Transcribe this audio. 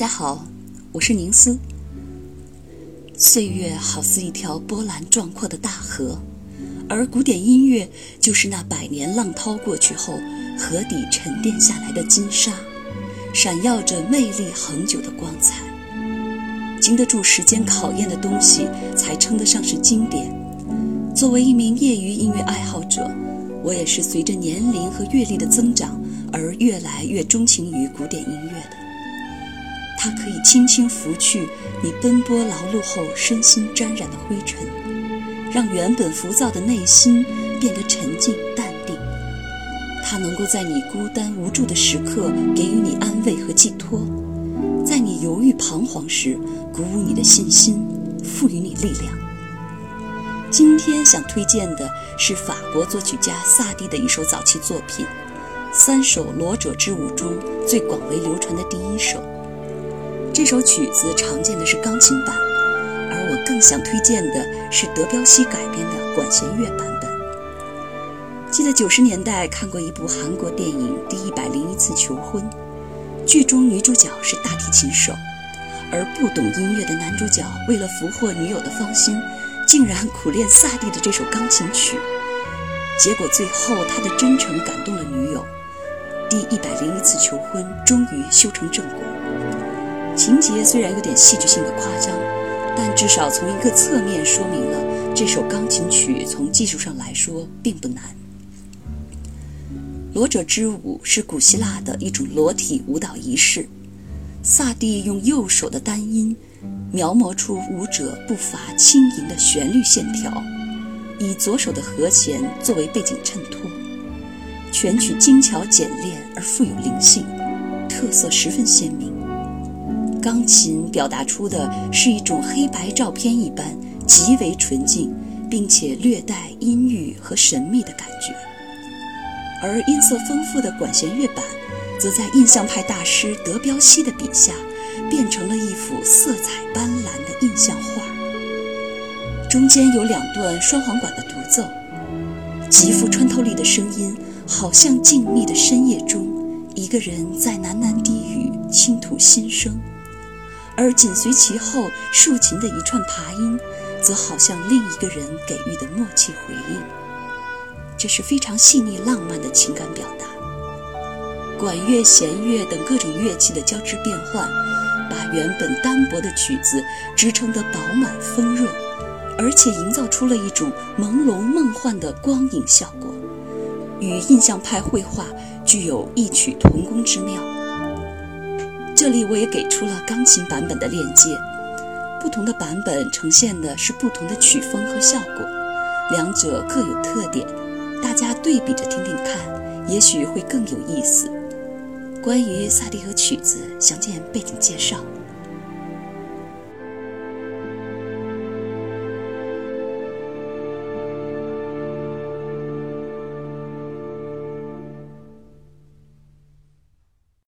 大家好，我是宁思。岁月好似一条波澜壮阔的大河，而古典音乐就是那百年浪涛过去后河底沉淀下来的金沙，闪耀着魅力恒久的光彩。经得住时间考验的东西，才称得上是经典。作为一名业余音乐爱好者，我也是随着年龄和阅历的增长而越来越钟情于古典音乐的。它可以轻轻拂去你奔波劳碌后身心沾染的灰尘，让原本浮躁的内心变得沉静淡定。它能够在你孤单无助的时刻给予你安慰和寄托，在你犹豫彷徨时鼓舞你的信心，赋予你力量。今天想推荐的是法国作曲家萨蒂的一首早期作品，三首罗者之舞中最广为流传的第一首。这首曲子常见的是钢琴版，而我更想推荐的是德彪西改编的管弦乐版本。记得九十年代看过一部韩国电影《第一百零一次求婚》，剧中女主角是大提琴手，而不懂音乐的男主角为了俘获女友的芳心，竟然苦练萨蒂的这首钢琴曲。结果最后他的真诚感动了女友，《第一百零一次求婚》终于修成正果。情节虽然有点戏剧性的夸张，但至少从一个侧面说明了这首钢琴曲从技术上来说并不难。裸者之舞是古希腊的一种裸体舞蹈仪式，萨蒂用右手的单音描摹出舞者步伐轻盈的旋律线条，以左手的和弦作为背景衬托，全曲精巧简练而富有灵性，特色十分鲜明。钢琴表达出的是一种黑白照片一般极为纯净，并且略带阴郁和神秘的感觉，而音色丰富的管弦乐版，则在印象派大师德彪西的笔下，变成了一幅色彩斑斓的印象画。中间有两段双簧管的独奏，极富穿透力的声音，好像静谧的深夜中，一个人在喃喃低语，倾吐心声。而紧随其后竖琴的一串爬音，则好像另一个人给予的默契回应。这是非常细腻浪漫的情感表达。管乐、弦乐等各种乐器的交织变换，把原本单薄的曲子支撑得饱满丰润，而且营造出了一种朦胧梦幻的光影效果，与印象派绘画具有异曲同工之妙。这里我也给出了钢琴版本的链接，不同的版本呈现的是不同的曲风和效果，两者各有特点，大家对比着听听看，也许会更有意思。关于萨蒂和曲子，详见背景介绍。